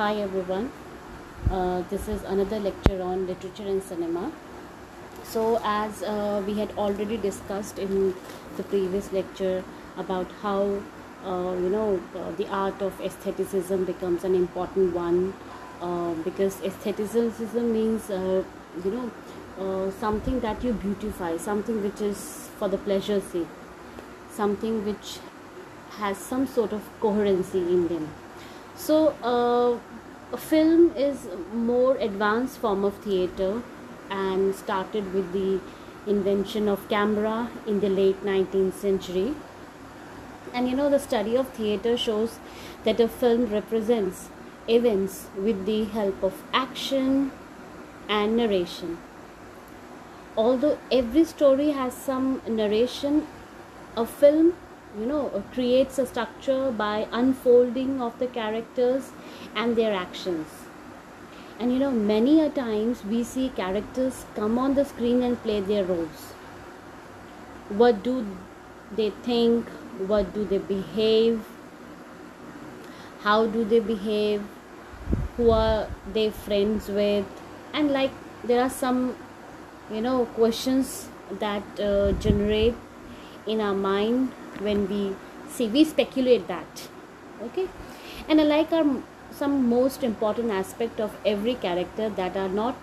Hi everyone. Uh, this is another lecture on literature and cinema. So, as uh, we had already discussed in the previous lecture about how uh, you know uh, the art of aestheticism becomes an important one uh, because aestheticism means uh, you know something that you beautify, something which is for the pleasure's sake, something which has some sort of coherency in them so a film is more advanced form of theater and started with the invention of camera in the late 19th century. And you know the study of theater shows that a film represents events with the help of action and narration. Although every story has some narration a film you know uh, creates a structure by unfolding of the characters and their actions. And you know many a times we see characters come on the screen and play their roles. What do they think? What do they behave? How do they behave? Who are they friends with? And like there are some you know questions that uh, generate in our mind when we see we speculate that okay? And i like our some most important aspect of every character that are not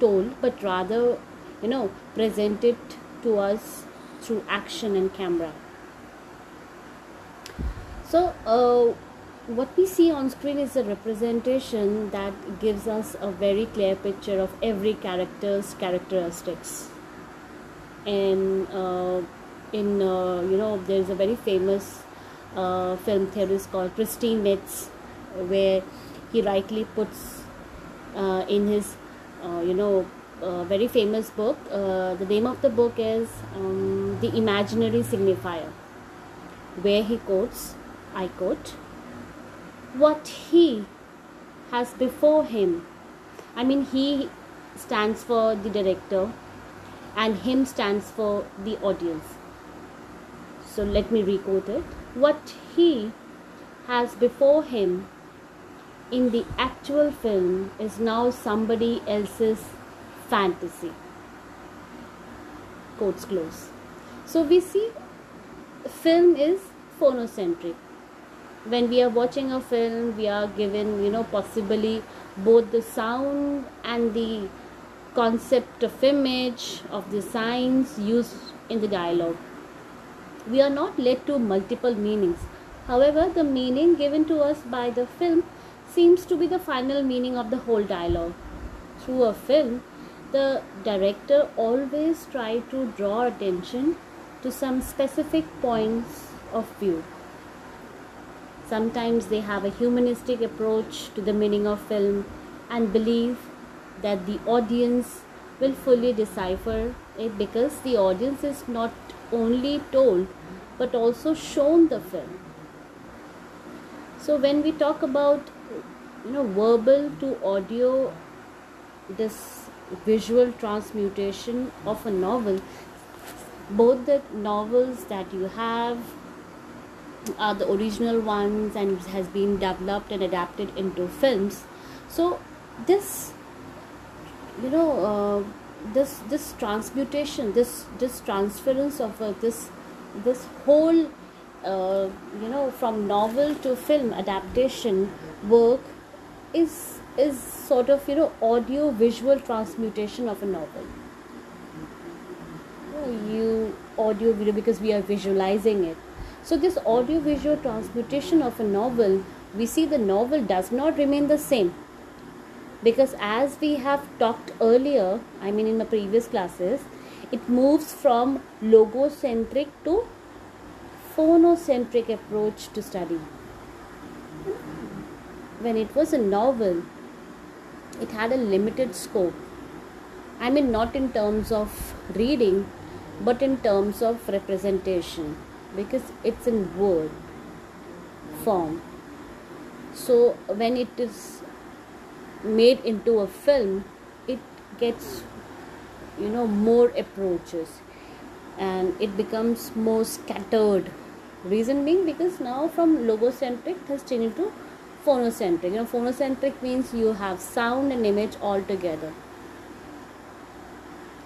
told but rather you know presented to us through action and camera. So uh, what we see on screen is a representation that gives us a very clear picture of every character's characteristics. And uh, in uh, you know there's a very famous uh, film theorist called Christian Metz where he rightly puts uh, in his uh, you know uh, very famous book uh, the name of the book is um, the imaginary signifier where he quotes I quote what he has before him I mean he stands for the director and him stands for the audience so let me requote it. What he has before him in the actual film is now somebody else's fantasy. Quotes close. So we see film is phonocentric. When we are watching a film, we are given, you know, possibly both the sound and the concept of image, of the signs used in the dialogue we are not led to multiple meanings. However, the meaning given to us by the film seems to be the final meaning of the whole dialogue. Through a film, the director always tries to draw attention to some specific points of view. Sometimes they have a humanistic approach to the meaning of film and believe that the audience will fully decipher it because the audience is not only told but also shown the film. So when we talk about you know verbal to audio this visual transmutation of a novel both the novels that you have are the original ones and has been developed and adapted into films. So this you know uh, this this transmutation this this transference of uh, this this whole uh, you know from novel to film adaptation work is is sort of you know audio visual transmutation of a novel. You audio video because we are visualizing it. So this audio visual transmutation of a novel we see the novel does not remain the same because as we have talked earlier i mean in the previous classes it moves from logocentric to phonocentric approach to study. When it was a novel, it had a limited scope. I mean, not in terms of reading, but in terms of representation because it's in word form. So, when it is made into a film, it gets you know more approaches. And it becomes more scattered. Reason being because now from logocentric has changed to phonocentric. You know phonocentric means you have sound and image all together.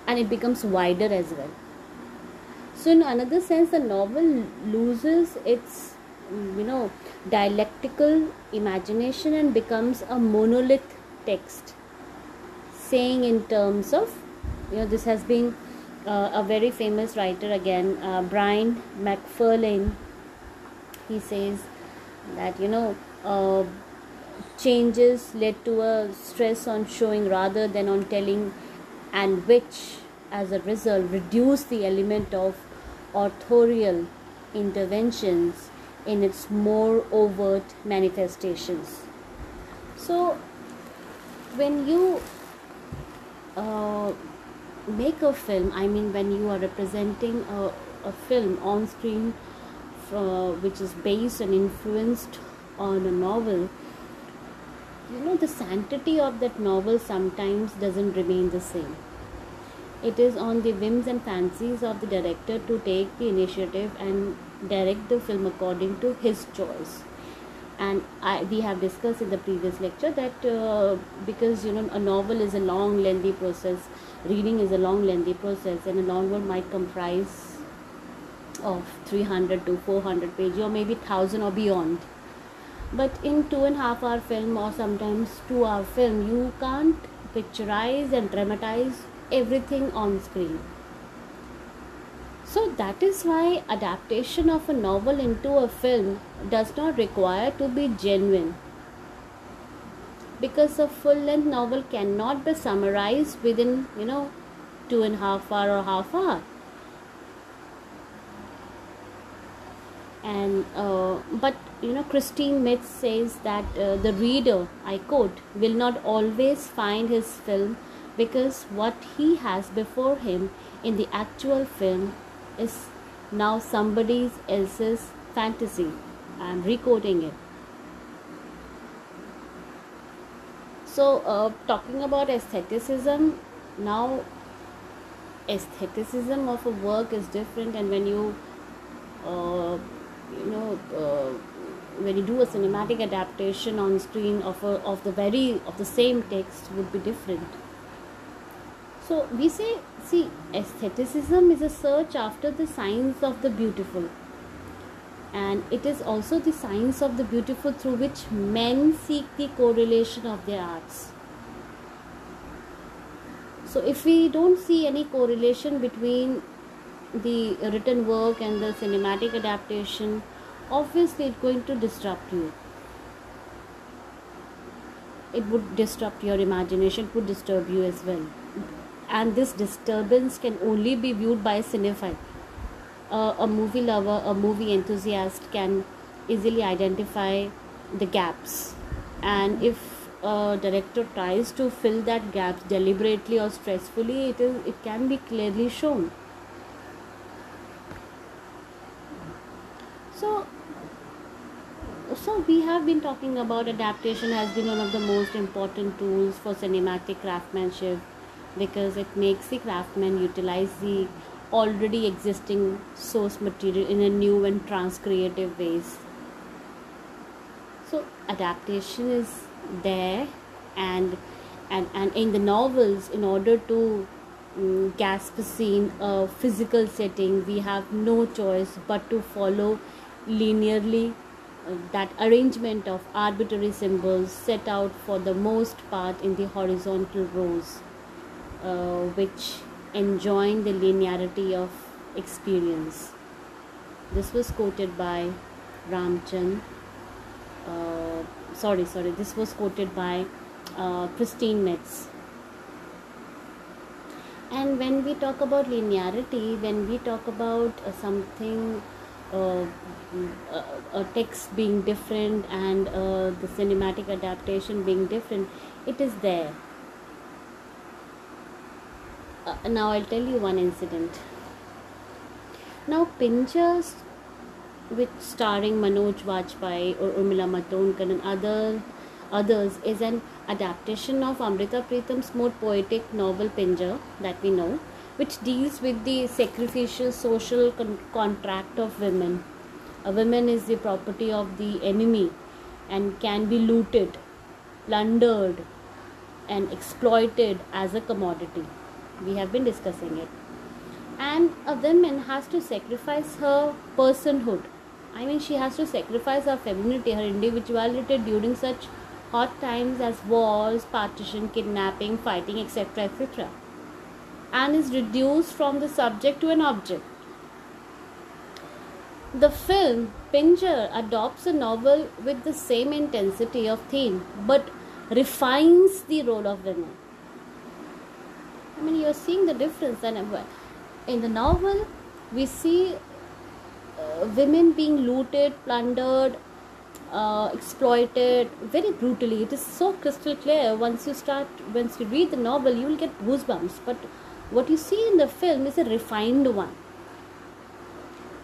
And it becomes wider as well. So in another sense the novel loses its you know dialectical imagination and becomes a monolith text saying in terms of you know this has been uh, a very famous writer again uh, brian mcfarlane. He says that you know uh, changes led to a stress on showing rather than on telling and which as a result reduced the element of authorial interventions in its more overt manifestations. So when you uh, make a film i mean when you are representing a, a film on screen uh, which is based and influenced on a novel you know the sanctity of that novel sometimes doesn't remain the same. It is on the whims and fancies of the director to take the initiative and direct the film according to his choice and I, we have discussed in the previous lecture that uh, because you know a novel is a long lengthy process reading is a long lengthy process and a novel might comprise of 300 to 400 pages or maybe 1000 or beyond. But in two and a half hour film or sometimes two hour film you can't picturize and dramatize everything on screen so that is why adaptation of a novel into a film does not require to be genuine. Because a full length novel cannot be summarized within you know two and a half hour or half hour. And uh, but you know christian metz says that uh, the reader i quote will not always find his film because what he has before him in the actual film is now somebody else's fantasy. I'm recording it. So uh, talking about aestheticism now aestheticism of a work is different and when you uh, you know uh, when you do a cinematic adaptation on screen of a, of the very of the same text would be different so we say see aestheticism is a search after the science of the beautiful. And it is also the science of the beautiful through which men seek the correlation of their arts. So if we don't see any correlation between the written work and the cinematic adaptation obviously it's going to disrupt you. It would disrupt your imagination it would disturb you as well and this disturbance can only be viewed by a cinephile. Uh, a movie lover a movie enthusiast can easily identify the gaps. And if a director tries to fill that gap deliberately or stressfully it is it can be clearly shown. So so we have been talking about adaptation has been one of the most important tools for cinematic craftsmanship because it makes the craftsman utilize the already existing source material in a new and transcreative ways. So adaptation is there and and and in the novels in order to um, gasp a scene a physical setting we have no choice but to follow linearly uh, that arrangement of arbitrary symbols set out for the most part in the horizontal rows uh, which enjoin the linearity of experience. This was quoted by ramchand uh, sorry sorry this was quoted by uh, christian metz. And when we talk about linearity when we talk about uh, something uh, a text being different and uh, the cinematic adaptation being different it is there uh, now i'll tell you one incident now pinchers which starring manoj vajpayee or urmila matondkar and other others is an adaptation of amrita pritam's more poetic novel pinjar that we know which deals with the sacrificial social con- contract of women a woman is the property of the enemy and can be looted, plundered, and exploited as a commodity. We have been discussing it. And a woman has to sacrifice her personhood. I mean, she has to sacrifice her femininity, her individuality during such hot times as wars, partition, kidnapping, fighting, etc. etc. And is reduced from the subject to an object. The film Pinjar adopts a novel with the same intensity of theme but refines the role of women. I mean, you're seeing the difference. And in the novel, we see uh, women being looted, plundered, uh, exploited very brutally. It is so crystal clear. Once you start, once you read the novel, you will get goosebumps. But what you see in the film is a refined one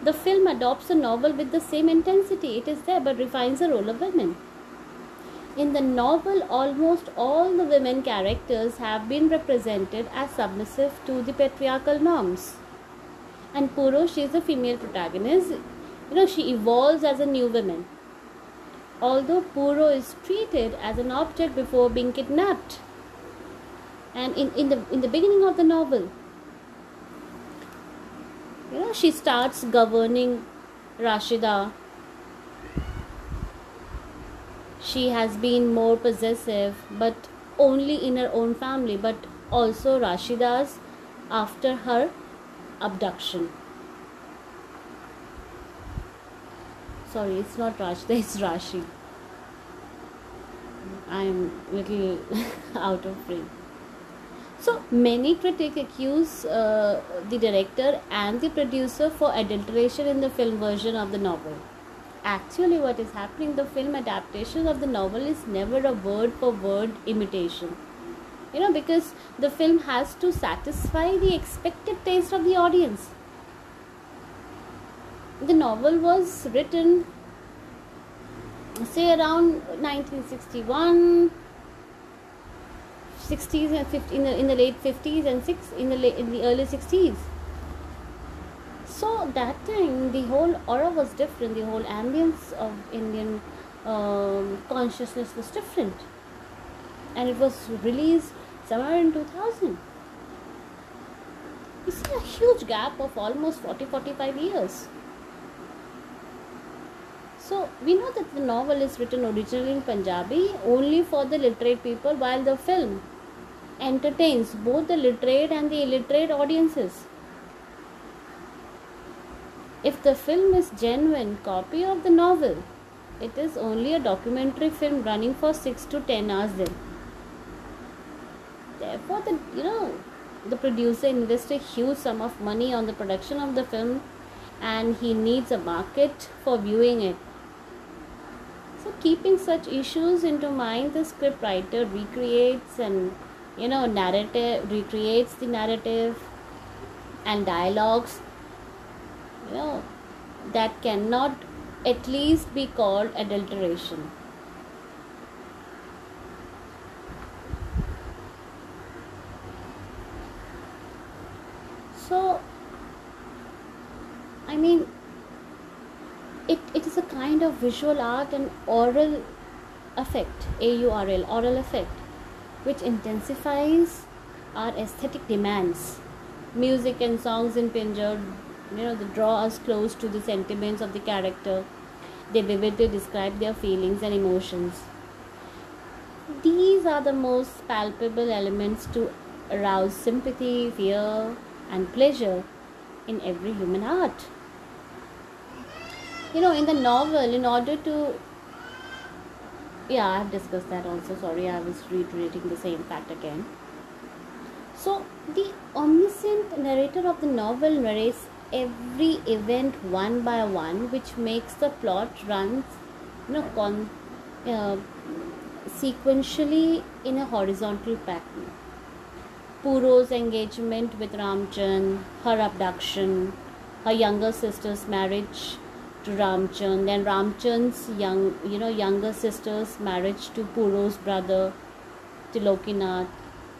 the film adopts a novel with the same intensity. It is there but refines the role of women. In the novel, almost all the women characters have been represented as submissive to the patriarchal norms. And Puro, she is the female protagonist. You know, she evolves as a new woman. Although Puro is treated as an object before being kidnapped. And in, in the in the beginning of the novel, you know she starts governing rashida she has been more possessive but only in her own family but also rashida's after her abduction. Sorry it's not rashida it's rashi. I'm little out of frame. So many critics accuse uh, the director and the producer for adulteration in the film version of the novel. Actually, what is happening, the film adaptation of the novel is never a word for word imitation. You know, because the film has to satisfy the expected taste of the audience. The novel was written, say, around 1961 60s and 50, in the in the late 50s and six in the late, in the early 60s. So that time the whole aura was different. The whole ambience of Indian um, consciousness was different, and it was released somewhere in 2000. You see a huge gap of almost 40 45 years. So we know that the novel is written originally in Punjabi only for the literate people, while the film entertains both the literate and the illiterate audiences. If the film is genuine copy of the novel, it is only a documentary film running for 6 to 10 hours then. Therefore the you know the producer invests a huge sum of money on the production of the film and he needs a market for viewing it. So keeping such issues into mind the scriptwriter recreates and you know narrative recreates the narrative and dialogues you know that cannot at least be called adulteration so i mean it, it is a kind of visual art and oral effect aurl oral effect which intensifies our aesthetic demands. Music and songs in Pinjar, you know, they draw us close to the sentiments of the character. They vividly describe their feelings and emotions. These are the most palpable elements to arouse sympathy, fear, and pleasure in every human heart. You know, in the novel, in order to yeah i have discussed that also sorry i was reiterating the same fact again so the omniscient narrator of the novel narrates every event one by one which makes the plot run you know con- uh, sequentially in a horizontal pattern. Puro's engagement with Ramchand, her abduction, her younger sister's marriage to Ramchand, then Ramchand's young, you know, younger sister's marriage to Puro's brother Tilokinath,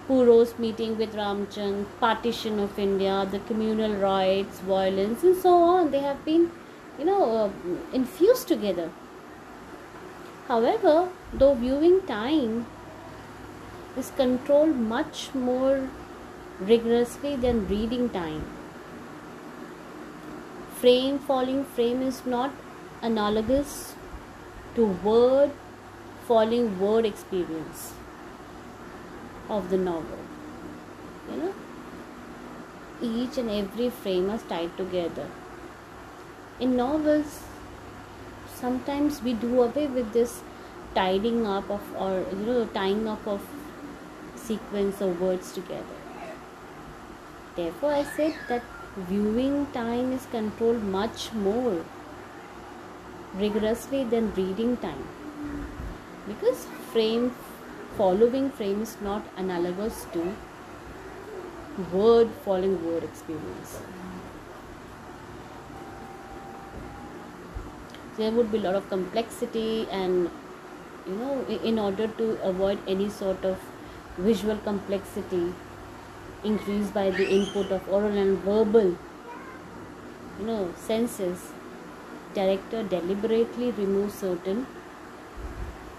Puro's meeting with Ramchand, partition of India, the communal riots, violence, and so on. They have been, you know, uh, infused together. However, though viewing time is controlled much more rigorously than reading time, frame falling frame is not analogous to word falling word experience of the novel. You know, each and every frame is tied together. In novels, sometimes we do away with this tidying up of or you know tying up of sequence of words together therefore i said that viewing time is controlled much more rigorously than reading time because frame following frame is not analogous to word following word experience. There would be a lot of complexity and you know in order to avoid any sort of visual complexity increased by the input of oral and verbal you know senses director deliberately removes certain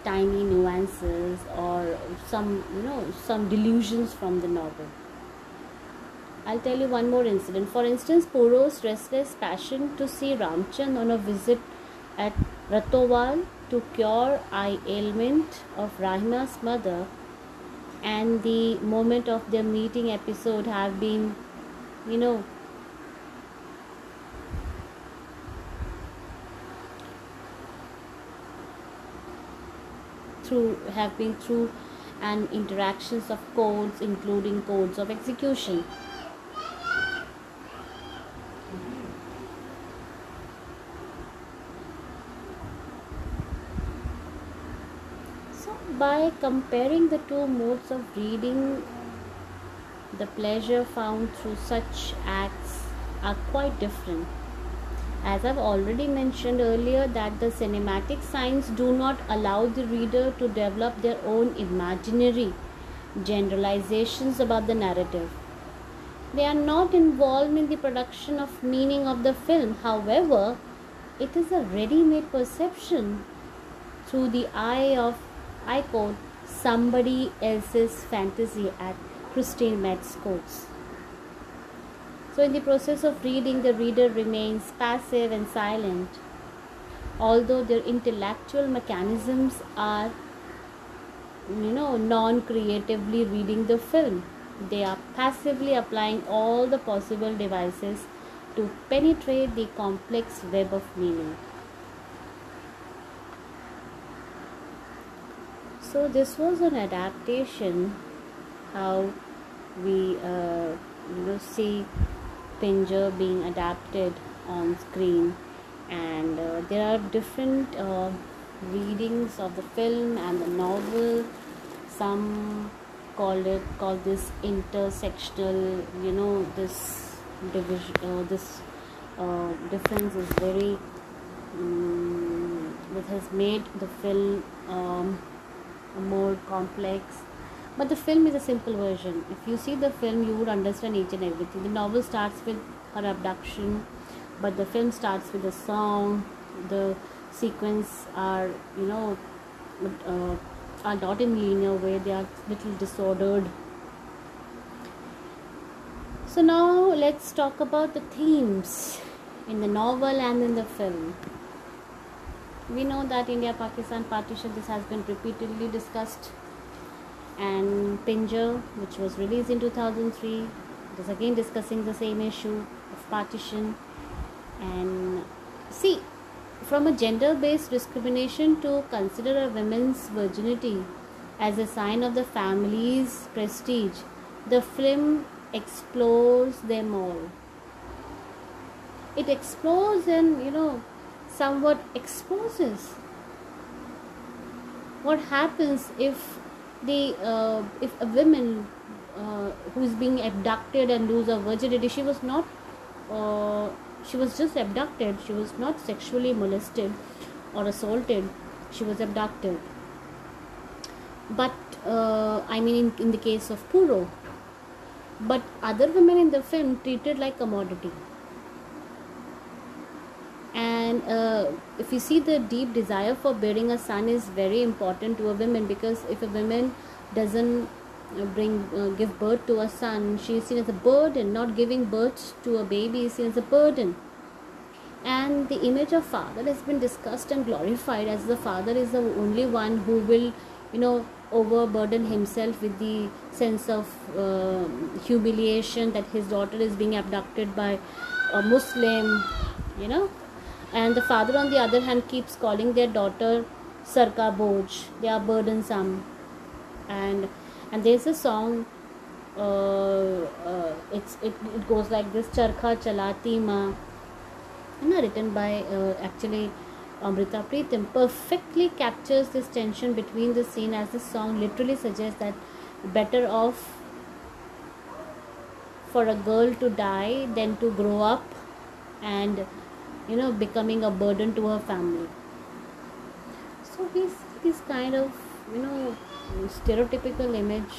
tiny nuances or some you know some delusions from the novel I'll tell you one more incident. For instance, Puro's restless passion to see Ramchand on a visit at Ratowal to cure eye ailment of Rahima's mother and the moment of their meeting episode have been you know through have been through and interactions of codes including codes of execution So by comparing the two modes of reading, the pleasure found through such acts are quite different. As I've already mentioned earlier, that the cinematic signs do not allow the reader to develop their own imaginary generalizations about the narrative. They are not involved in the production of meaning of the film. However, it is a ready made perception through the eye of I quote, somebody else's fantasy at Christian Metz quotes. So, in the process of reading, the reader remains passive and silent, although their intellectual mechanisms are, you know, non creatively reading the film. They are passively applying all the possible devices to penetrate the complex web of meaning. so this was an adaptation how we uh, you know see Pinjar being adapted on screen. And uh, there are different uh, readings of the film and the novel. Some call it call this intersectional you know this division uh, this uh, difference is very um, has made the film um, more complex but the film is a simple version. If you see the film you would understand each and everything. The novel starts with her abduction but the film starts with a song. The sequence are you know uh, are not in linear way. They are little disordered. So now let's talk about the themes in the novel and in the film. We know that India Pakistan partition this has been repeatedly discussed and Pinjar which was released in 2003 is again discussing the same issue of partition. And see from a gender based discrimination to consider a woman's virginity as a sign of the family's prestige the film explores them all. It explores and you know somewhat exposes what happens if the uh, if a woman uh, who is being abducted and lose her virginity she was not uh, she was just abducted. She was not sexually molested or assaulted. She was abducted. But uh, i mean in, in the case of puro. But other women in the film treated like commodity uh, if you see the deep desire for bearing a son is very important to a woman because if a woman doesn't uh, bring uh, give birth to a son she is seen as a burden. Not giving birth to a baby is seen as a burden. And the image of father has been discussed and glorified as the father is the only one who will you know overburden himself with the sense of uh, humiliation that his daughter is being abducted by a muslim you know and the father on the other hand keeps calling their daughter sarka boj they are burdensome. And and there's a song uh, uh, it's it, it goes like this charkha chalati ma. You know, written by uh, actually Amrita Pritam perfectly captures this tension between the scene as the song literally suggests that better off for a girl to die than to grow up and you know becoming a burden to her family. So we this kind of you know stereotypical image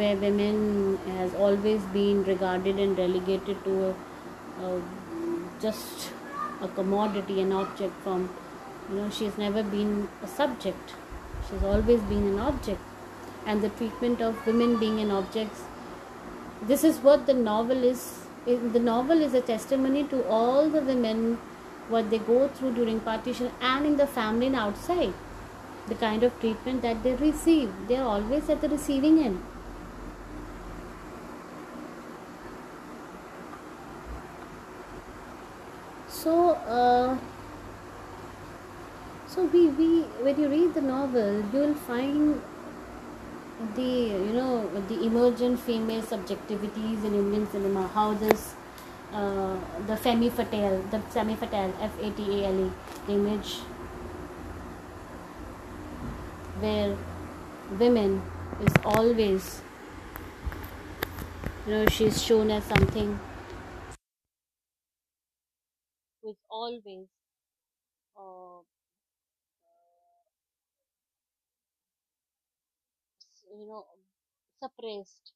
where women has always been regarded and relegated to a, a just a commodity an object from you know she's never been a subject. She's always been an object. And the treatment of women being an object this is what the novel is the novel is a testimony to all the women what they go through during partition and in the family and outside. The kind of treatment that they receive. They are always at the receiving end. So uh, so we, we when you read the novel you will find the you know the emergent female subjectivities in indian cinema. How this uh, the femme fatale the femme fatale f-a-t-a-l-e image where women is always you know she's shown as something who is always uh, you know suppressed.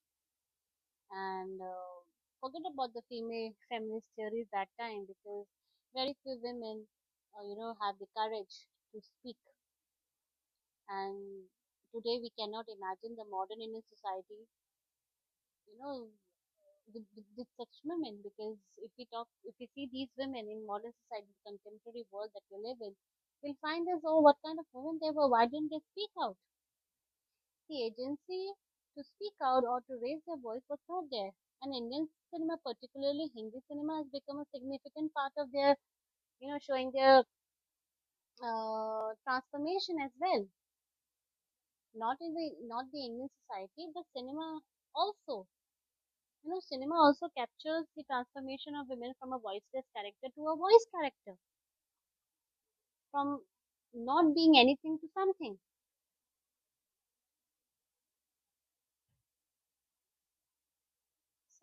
And uh, forget about the female feminist theories that time because very few women uh, you know have the courage to speak. And today we cannot imagine the modern Indian society you know with, with, with such women because if we talk if we see these women in modern society the contemporary world that we live in we'll find as oh what kind of women they were. Why didn't they speak out the agency to speak out or to raise their voice was not there. And indian cinema particularly hindi cinema has become a significant part of their you know showing their uh, transformation as well. Not in the not the indian society but cinema also. You know cinema also captures the transformation of women from a voiceless character to a voice character. From not being anything to something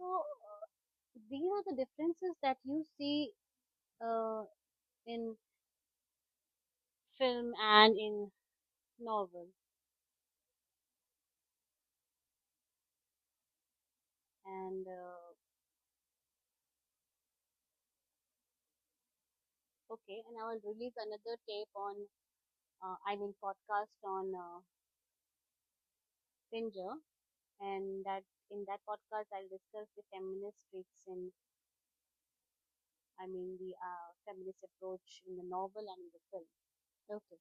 so uh, these are the differences that you see uh, in film and in novel. And uh, okay and i will release another tape on uh, i mean podcast on uh, and that in that podcast i'll discuss the feminist traits in i mean the uh, feminist approach in the novel and in the film. Okay